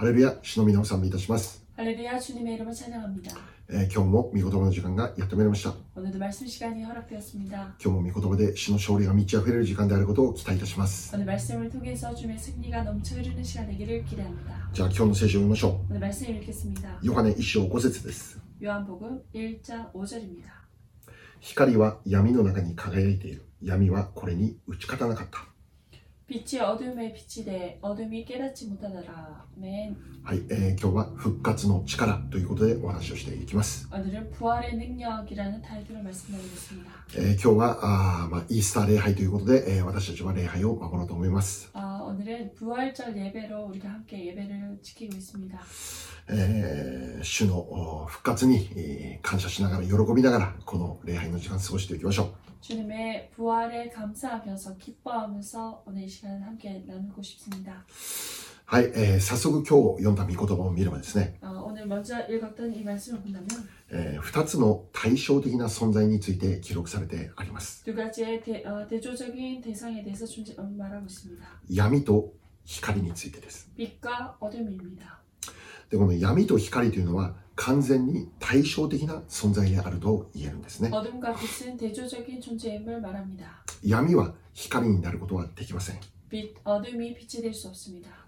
ハレルヤ、主の皆を賛美いたします。 할렐루야 주님의 이름을 찬양합니다. えー今日も御言葉の時間がやってまいりました。 오늘도 말씀 시간이 허락되었습니다. 今日も御言葉で主の勝利が満ち溢れる時間であることを期待いたします。 오늘 말씀을 통해서 주님의 승리가 넘쳐 흐르는 시간 되기를 기대합니다. じゃあ今日の聖書を読みましょ 오늘 말씀 읽겠습니다. う。ヨハネ一章五節です。 요한복음 1장 5절입니다. 光は闇の中に輝いている。闇はこれに打ち勝たなかった。 빛이 어둠에 빛이 돼 어둠이 깨닫지 못하더라. 맨. はい、えー今日は復活の力ということでお話をしていきます。 오늘은 부활의 능력이라는 타이틀로 말씀드리겠습니다. えー今日はあー、まあ、イースター礼拝ということで、えー私たちは礼拝を守ろうと思います。 아, 오늘은 부활절 예배로 우리가 함께 예배를 지키고 있습니다. えー主のお復活に、えー感謝しながら、喜びながら、この礼拝の時間を過ごしていきましょう。 주님의 부활에 감사하면서 기뻐하면서 오늘 이 시간을 함께 나누고 싶습니다. はい、えー早速今日読んだ御言葉を見ればですね、 어, 오늘 먼저 읽었던 이 말씀을 본다면 えー二つの対照的な存在について記録されてあります。 두 가지의 대, 어, 대조적인 대상에 대해서 존재, 어, 말하고 있습니다. 闇と光についてです。 빛과 어둠입니다. で、この闇と光というのは 完全に対照的な存在であると言えるんですね。闇は光になることはできません。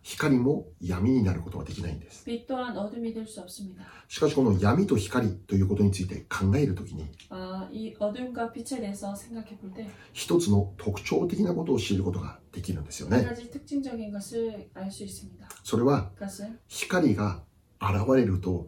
光も闇になることはできないんです。しかしこの闇と光ということについて考えるときに一つの特徴的なことを知ることができるんですよね。それは光が現れると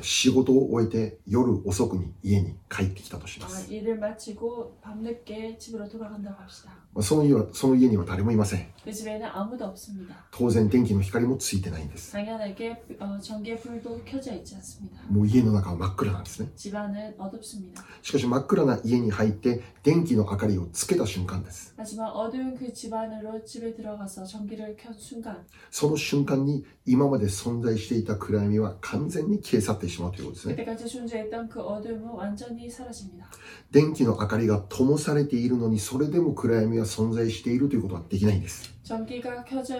仕事を終えて夜遅くに家に帰ってきたとします。その家はその家には誰もいません。当然電気の光もついてないんです。もう家の中は真っ暗なんですね。しかし真っ暗な家に入って電気の明かりをつけた瞬間です。その瞬間に今まで存在していた暗闇は完全に消え去ってしまうということですね。 그때까지 존재했던 그 어둠은 완전히 사라집니다. 電気の明かりが灯されているのにそれでも暗闇は存在しているということはできないんです。 전기가 켜져,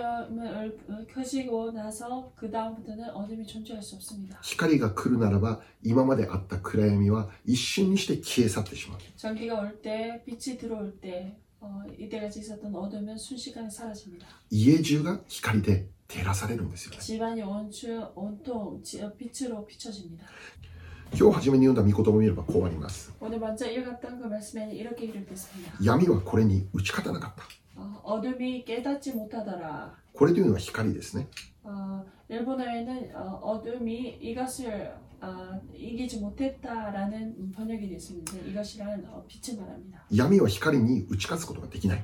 켜지고 나서 그 다음부터는 어둠이 존재할 수 없습니다. 光が来るならば今まであった暗闇は一瞬にして消え去ってしまう。 전기가 올 때, 빛이 들어올 때, 어, 이때까지 있었던 어둠은 순식간에 사라집니다. 家中が光で照らされるんですよね。 집안이 온추, 온통 지- 어, 빛으로 비춰집니다. 今日初めに読んだ御言葉を見ればこうあります。 오늘 먼저 읽었던 그 말씀에는 이렇게 기록됐습니다. 闇はこれに打ち勝たなかった。 어, 어둠이 깨닫지 못하더라. これというのは光ですね。 어, 일본어에는 어, 어둠이 이것을 어, 이기지 못했다라는 번역이 되어 있습니다. 이것이란 어, 빛을 말합니다. 闇は光に打ち勝つことができない。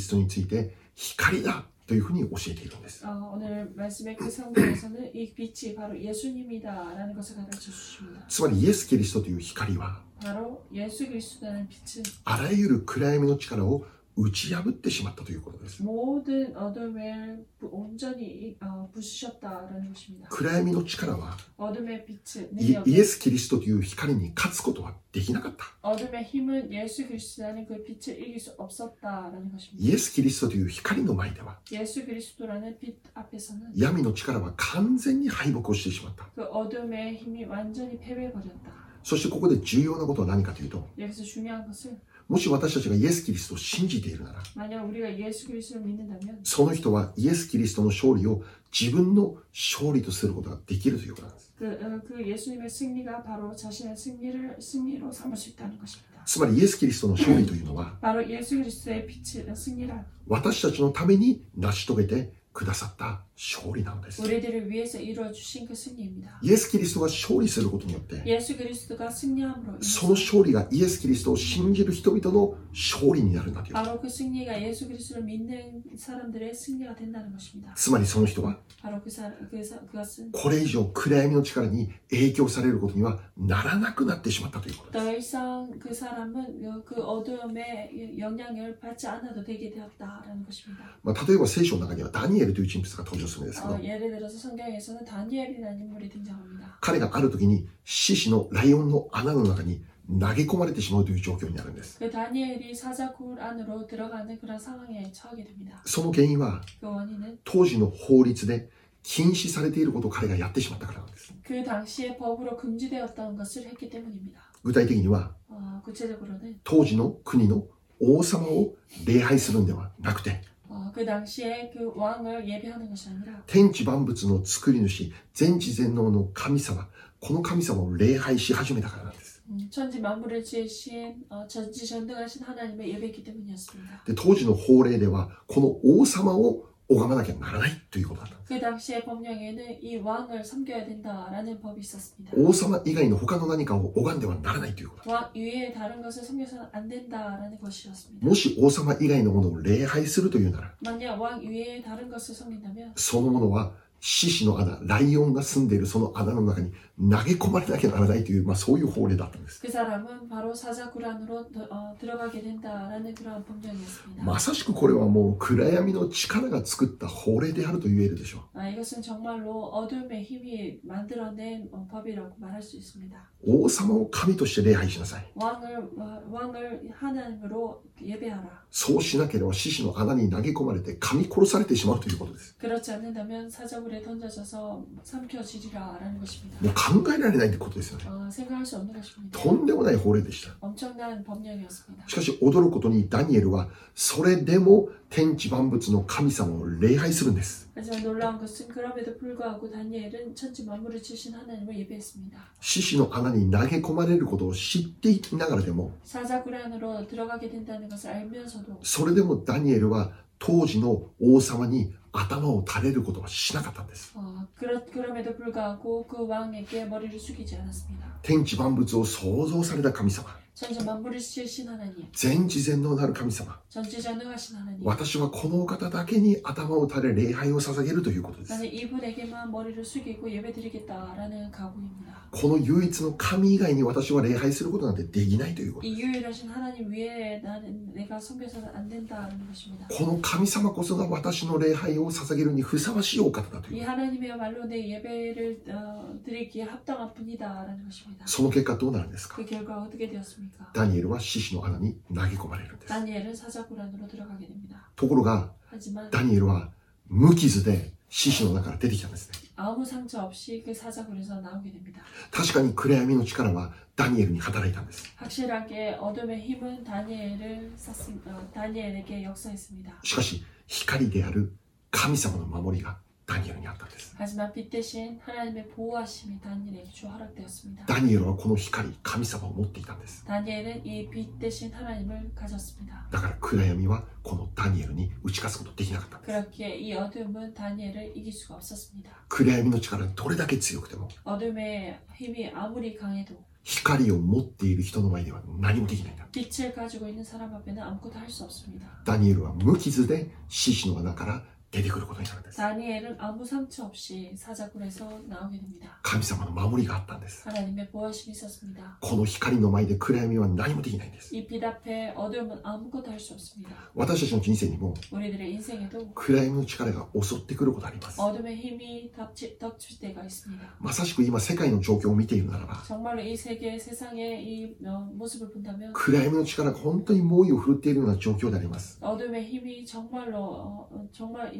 ストについて光だというふうに教えているんです。つまりイエス・キリストという光はあらゆる暗闇の力を打ち破ってしまったということです。暗闇の力はイエス・キリストという光に勝つことはできなかった。イエス・キリストという光の前では闇の力は完全に敗北をしてしまった。そしてここで重要なことは何かというともし私たちがイエス・キリストを信じているなら、その人はイエス・キリストの勝利を自分の勝利とすることができるということなんです。つまりイエス・キリストの勝利というのは、私たちのために成し遂げてくださった勝利なのです。イエス・キリストが勝利することによって、その勝利がイエス・キリストを信じる人々の勝利になるんだとい。つまりその人は、これ以上暗闇の力に影響されることにはならなくなってしまったということです。まあ、例えば聖書の中にはダニエルという人物が登場 ですけど 어, 、 예를 들어서 성경에서는 다니엘이라는 인물이 등장합니다. 彼がある時に獅子のライオンの穴の中に投げ込まれてしまうという状況になるんです。 그 다니엘이 사자굴 안으로 들어가는 그런 상황에 처하게 됩니다. その原因は 그 원인은 当時の法律で禁止されていることを彼がやってしまったからなんです。 그 당시에 법으로 금지되었던 것을 했기 때문입니다. 具体的には 어, 구체적으로는 当時の国の王様を礼拝するんではなくて 어, 그 당시에 그 왕을 예배하는 것이 아니라 天地万物の作り主全知全能の神様この神様を礼拝し始めたからなんです。 음, 천지 만물을 지으신 어, 전지전능하신 하나님을 예배했기 때문이었습니다. で当時の法令ではこの王様を 拝まなきゃならないということだったんです 그 당시의 법령에는 이 왕을 섬겨야 된다라는 법이 있었습니다. 王様以外の他の何かを拝んではならないということだ 왕 위에 다른 것을 섬겨서는 안 된다라는 것이었습니다. もし王様以外のものを礼拝するというなら 만약 왕 위에 다른 것을 섬긴다면 そのものは 獅子の穴、ライオンが住んでいるその穴の中に投げ込まれなきゃならないという、まあ、そういう法令だったんです。まさしくこれはもう暗闇の力が作った法令であると言えるでしょう。王様を神として礼拝しなさい。そうしなければ獅子の穴に投げ込まれて、神殺されてしまうということです。 그렇지 않는다면 사자굴에 던져져서 삼켜지리라라는 것입니다. もう考えられないってことですよね 어, 생각할 수 없는 것입니다. とんでもない法令でした 엄청난 법령이었습니다. しかし驚くことにダニエルはそれでも天地万物の神様を礼拝するんです 하지만 놀라운 것은 그럼에도 불구하고 다니엘은 천지 만물을 지으신 하나님을 예배했습니다. 獅子の穴に投げ込まれることを知っていながらでも 사자굴 안으로 들어가게 된다는 것을 알면서도 それでもダニエルは 当時の王様に頭を垂れることはしなかったんです。天地万物を創造された神様。全知全能なる神様。私はこのお方だけに頭を垂れ礼拝を捧げるということです。この唯一の神以外に私は礼拝することなんてできないということこの神様こそが私の礼拝を捧げるにふさわしいお方だという。その結果どうなるんですか？ダニエルは獅子の穴に投げ込まれるんですところがダニエルは無傷で獅子の中から出てきたんですね 아무 상처 없이 그 사자굴에서 나오게 됩니다. 確かに暗闇の力はダニエルに働いたんです 확실하게 어둠의 힘은 다니엘을 썼습, 어, 다니엘에게 역사했습니다. しかし光である神様の守りが ダニエルにあったんです 하지만 빛 대신 하나님의 보호하심이 다니엘에게 주 허락되었습니다. ダニエルはこの光神様を持っていたんです 다니엘은 이 빛 대신 하나님을 가졌습니다. だから暗闇はこのダニエルに打ち勝つことできなかったんです 그렇게 이 어둠은 다니엘을 이길 수가 없었습니다. 暗闇の力がどれだけ強くても 어둠의 힘이 아무리 강해도 光を持っている人の前では何もできないんだ 빛을 가지고 있는 사람 앞에는 아무것도 할 수 없습니다. ダニエルは無傷で獅子の穴から 出てくることになるんです 다니엘은 아무 상처 없이 사자굴에서 나오게 됩니다. 神様の守りがあったんです 하나님의 보호하심이 있었습니다. この光の前で暗闇は何もできないんです 이 빛 앞에 어둠은 아무것도 할 수 없습니다. 私たちの人生にも 우리들의 인생에도 暗闇の力が襲ってくることあります 어둠의 힘이 덮치, 덮칠 때가 있습니다. まさしく今世界の状況を見ているならば 정말로 이 세계, 세상의 이 어, 모습을 본다면 暗闇の力が本当に猛威を振るっているような状況であります 어둠의 힘이 정말로 어, 어, 정말 이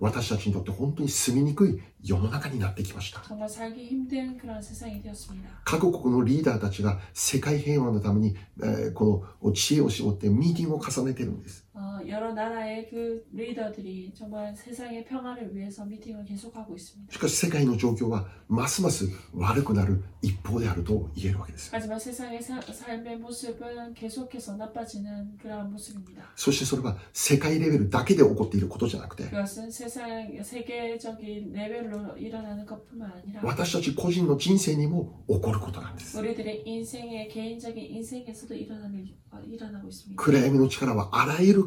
私たちにとって本当に住みにくい世の中になってきました。各国のリーダーたちが世界平和のために、えー、この知恵を絞ってミーティングを重ねてるんです。 어, 여러 나라의 그 리더들이 정말 세상의 평화를 위해서 미팅을 계속하고 있습니다. しかし世界の状況はますます悪くなる一方であると言えるわけです。 하지만 세상의 사- 삶의 모습은 계속해서 나빠지는 그러한 모습입니다. そしてそれは世界レベルだけで起こっていることじゃなくて、 그것은 세상 세계적인 레벨로 일어나는 것뿐만 아니라 私たち個人の人生にも起こることなんです。 우리들의 인생의 개인적인 인생에서도 일어나는 어, 일어나고 있습니다. 暗闇の力はあらゆる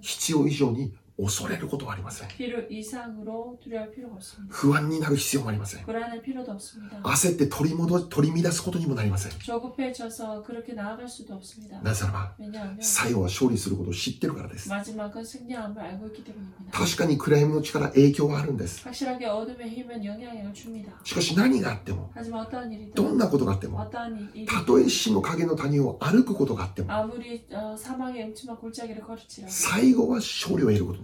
必要以上に恐れることはありません。不安になる必要もありません。焦って取り戻取り乱すことにもなりません。なぜならば、最後は勝利することを知ってるからです。確かに暗闇の力、影響はあるんです。しかし何があっても、どんなことがあっても、たとえ死の影の谷を歩くことがあっても、最後は勝利を得ること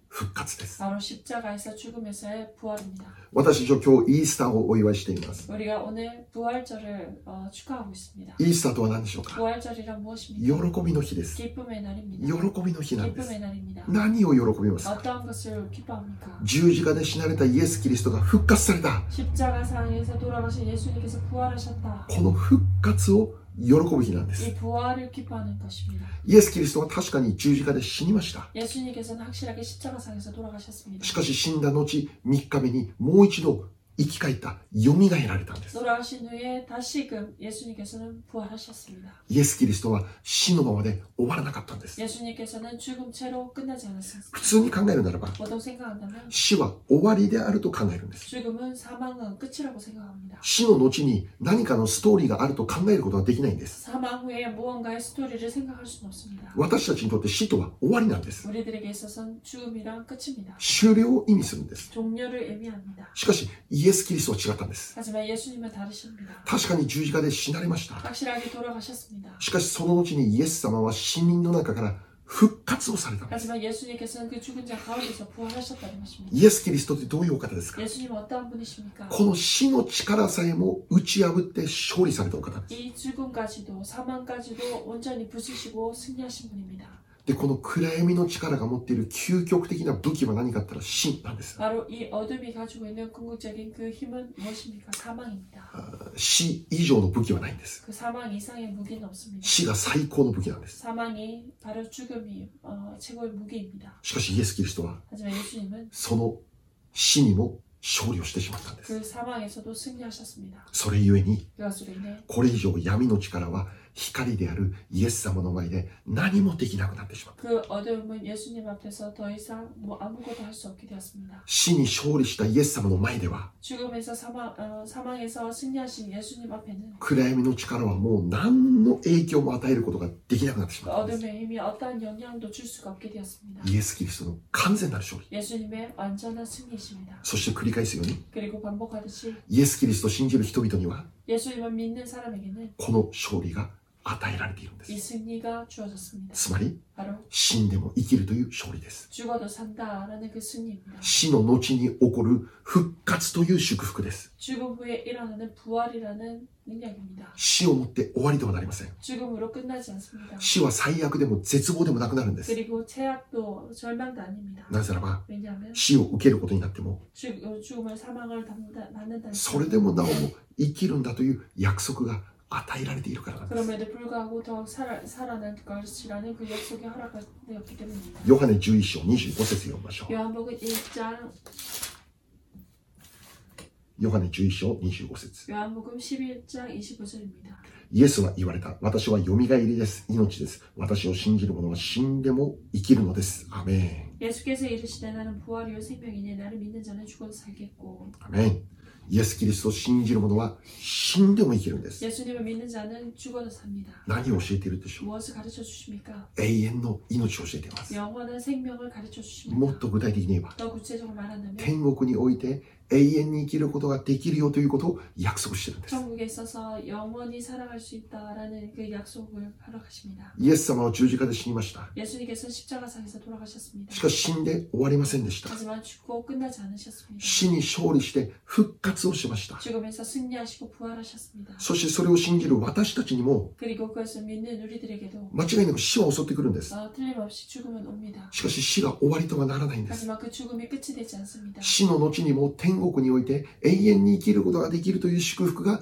復活です。私今日イースターをお祝いしています。イースターとは何でしょうか？喜びの日です。喜びの日なんです。何を喜びますか？十字架で死なれたイエス・キリストが復活された。この復活を喜ぶ日なんです。イエス・キリストは確かに十字架で死にました。しかし死んだ後、3日目にもう一度生き返った、蘇られたんです。イエス・キリストは死のままで終わらなかったんです。普通に考えるならば、死は終わりであると考えるんです。死の後に何かのストーリーがあると考えることはできないんです。私たちにとって死とは終わりなんです。終了を意味するんです。しかし、イエス・キリストは違ったんです。確かに十字架で死なれました。しかしその後にイエス様は死人の中から復活をされたイエス・キリストってどういうお方ですか？この死の力さえも打ち破って勝利されたお方です。で、この暗闇の力が持っている究極的な武器は何かっったら死なんです。死以上の武器はないんです。死が最高の武器なんです。しかし、イエス・キリストは、その死にも勝利をしてしまったんです。それゆえに、これ以上闇の力は光であるイエス様の前で何もできなくなってしまった。死に勝利したイエス様の前では暗闇の力はもう何の影響も与えることができなくなってしまった。イエス・キリストの完全なる勝利。そして繰り返すようにイエス・キリストを信じる人々には 예수님을 믿는 사람에게는 고독 소리가 与えられているんです。つまり、死んでも生きるという勝利です。死の後に起こる復活という祝福です。死をもって終わりではなりません。死は最悪でも絶望でもなくなるんです。なぜならば、死を受けることになっても、それでもなおも生きるんだという約束が与えられているからなんです。 그럼에도 불구하고 더 살아, 살아날 것이라는 그 약속이 허락되었기 때문입니다. ヨハネ11章25節読みましょう。 요한복음 1장 ヨハネ11章25節 요한복음 11장 25절입니다. イエスは言われた。私は蘇りです。命です。私を信じる者は死んでも生きるのです。アメ 예수께서 이르시되 나는 부활이요 생명이니 나를 믿는 자는 죽어도 살겠고 ン。アメン。 イエス・キリストを信じる者は死んでも生きるんです。何を教えているでしょう永遠の命を教えています。もっと具体的に言えば、天国において永遠に生きることができるよということを約束しているんです。イエス様は十字架で死にました。しかし死んで終わりませんでした。死に勝利して復活をしました。そしてそれを信じる私たちにも間違いなく死は襲ってくるんです。しかし死が終わりとはならないんです。死の後にも天国において永遠に生きることができるという祝福が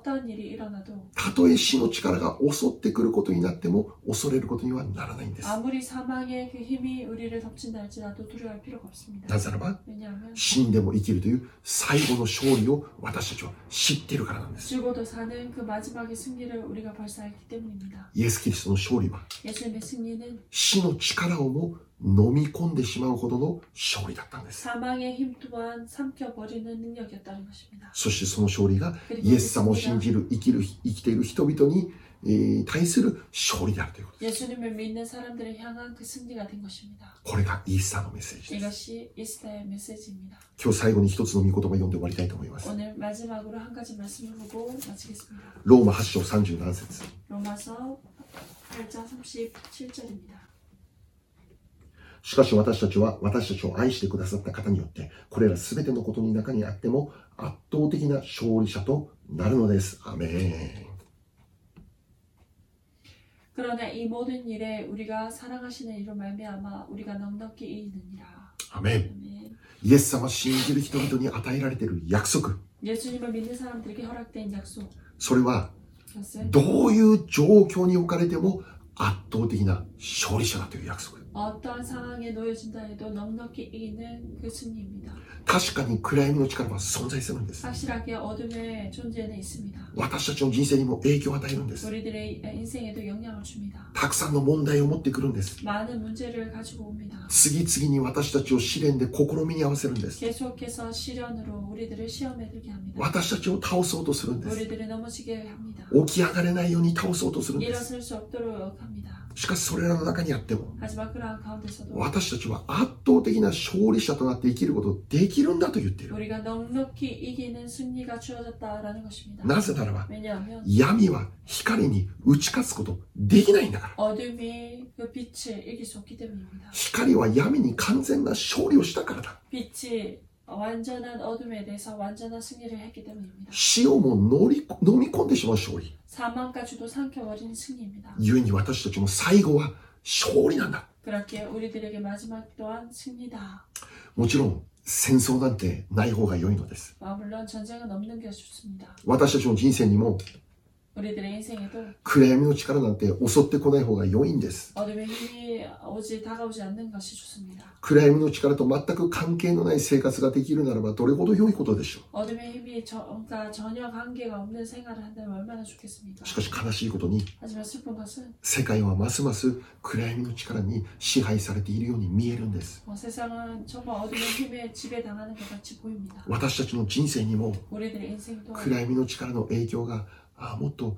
어떤 일이 일어나도 たとえ死の力が襲ってくることになっても恐れることにはならないんです。 아무리 사망의 그 힘이 우리를 덮친다 할지라도 두려워할 필요가 없습니다. なぜならば、 왜냐하면 死んでも生きるという最後の勝利を私たちは知っているからなんです。 죽어도 사는 그 마지막의 승리를 우리가 벌써 알기 때문입니다. イエス・キリストの勝利は 예수님의 승리는 死の力をも 飲み込んでしまうほどの勝利だったんです。 사망의 힘 또한 삼켜버리는 능력이었다는 것입니다. そしてその勝利が 그리고 イエ 그 ス様を信 승리가 じる生きる生きている人々に、えー対する勝利であるということです。 예수님을 믿는 사람들을 향한 그 승리가 된 것입니다. これがイースターのメッセージです。 이것이 이스타의 메시지입니다. 今日最後に一つの御言葉を読んで終わりたいと思います。 오늘 마지막으로 한 가지 말씀을 보고 마치겠습니다. ローマ8章37節 로마서 8장 37절입니다. しかし私たちは私たちを愛してくださった方によって、これらすべてのことの中にあっても圧倒的な勝利者となるのです。アメン。 그러나 이 모든 일에 우리가 사랑하시는 이로 말미암아 우리가 넉넉히 이기느니라. アメン。 아멘. イエス様を信じる人々に与えられている約束。 예수님을 믿는 사람들에게 허락된 약속. それは、 그것은 どういう状況に置かれても圧倒的な勝利者だという約束。 確かに暗闇の力は存在するんです。私たちの人生にも影響を与えるんです。たくさんの問題を持ってくるんです。次々に私たちを試練で試みに合わせるんです。私たちを倒そうとするんです。起き上がれないように倒そうとするんです。しかしそれらの中にあっても私たちは圧倒的な勝利者となって生きることできるんだと言っている。な。ぜならば闇は光に打ち勝つことできないんだから。光は闇に完全な勝利をしたからだ。 빛이 완전한 어둠에 대해서 완전한 승리를 했기 때문입니다. 死をも乗り飲み込んでしまう勝利。 사망까지도 삼켜버린 승리입니다. 故に私たちも最後は勝利なんだ。 그렇게 우리들에게 마지막 또한 승리다. もちろん戦争なんてない方が良いのです。 아, 물론 전쟁은 없는 게 좋습니다. 私たちの人生にも 우리들의 인생에도 暗闇の力なんて襲ってこない方が良いんです。暗闇の力と全く関係のない生活ができるならばどれほど良いことでしょう。しかし悲しいことに、世界はますます暗闇の力に支配されているように見えるんです。私たちの人生にも暗闇の力の影響があもっと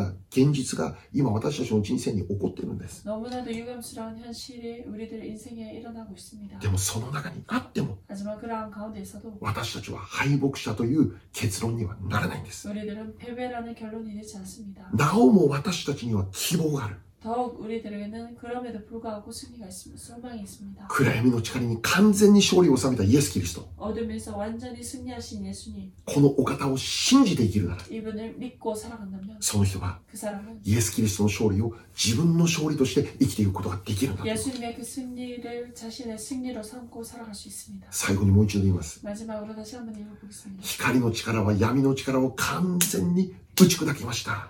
な現実が今私たちの人生に起こっているんです。でもその中にあっても私たちは敗北者という結論にはならないんです。なおも私たちには希望がある。 더욱 우리들에게는 그럼에도 불구하고 승리가 있습니다. 소망이 있습니다. 暗闇の力に完全に勝利を収めたイエス・キリスト。 어둠에서 완전히 승리하신 예수님, このお方を信じて生きるなら、 이분을 믿고 살아간다면 その人は 그 사람은 イエス・キリストの勝利を自分の勝利として生きていくことができるんだ。 예수님의 그 승리를 자신의 승리로 삼고 살아갈 수 있습니다. 最後にもう一度言います。 마지막으로 다시 한번 읽어보겠습니다. 光の力は闇の力を完全に打ち砕きました。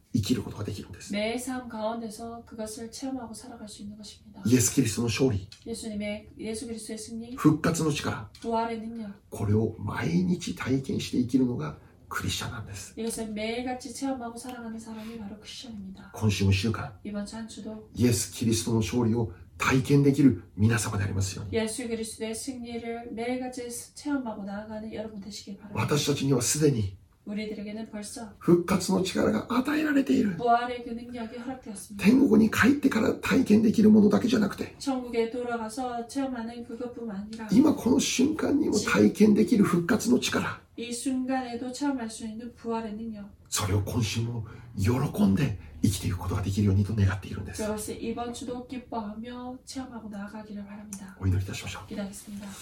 生きることができるんです。 매 삶 가운데서 그것을 체험하고 살아갈 수 있는 것입니다. イエス・キリストの勝利、 예수님의 예수 그리스도의 승리, 復活の力、 부활의 능력 これを毎日体験して生きるのがクリスチャンなんです。 이것을 매일같이 체험하고 살아가는 사람이 바로 크리스천입니다. 今週も1週間、 이번 주 한 주도 イエス・キリストの勝利を体験できる皆様でありますように。 예수 그리스도의 승리를 매일같이 체험하고 나아가는 여러분 되시길 바랍니다. 私たちにはすでに 우리들에게는 벌써 復活の力が与えられている。天国に帰ってから体験できるものだけじゃなくて今この瞬間にも体験できる復活の力。それを今週も喜んで生きていくことができるようにと願っているんです。お祈りいたしましょう。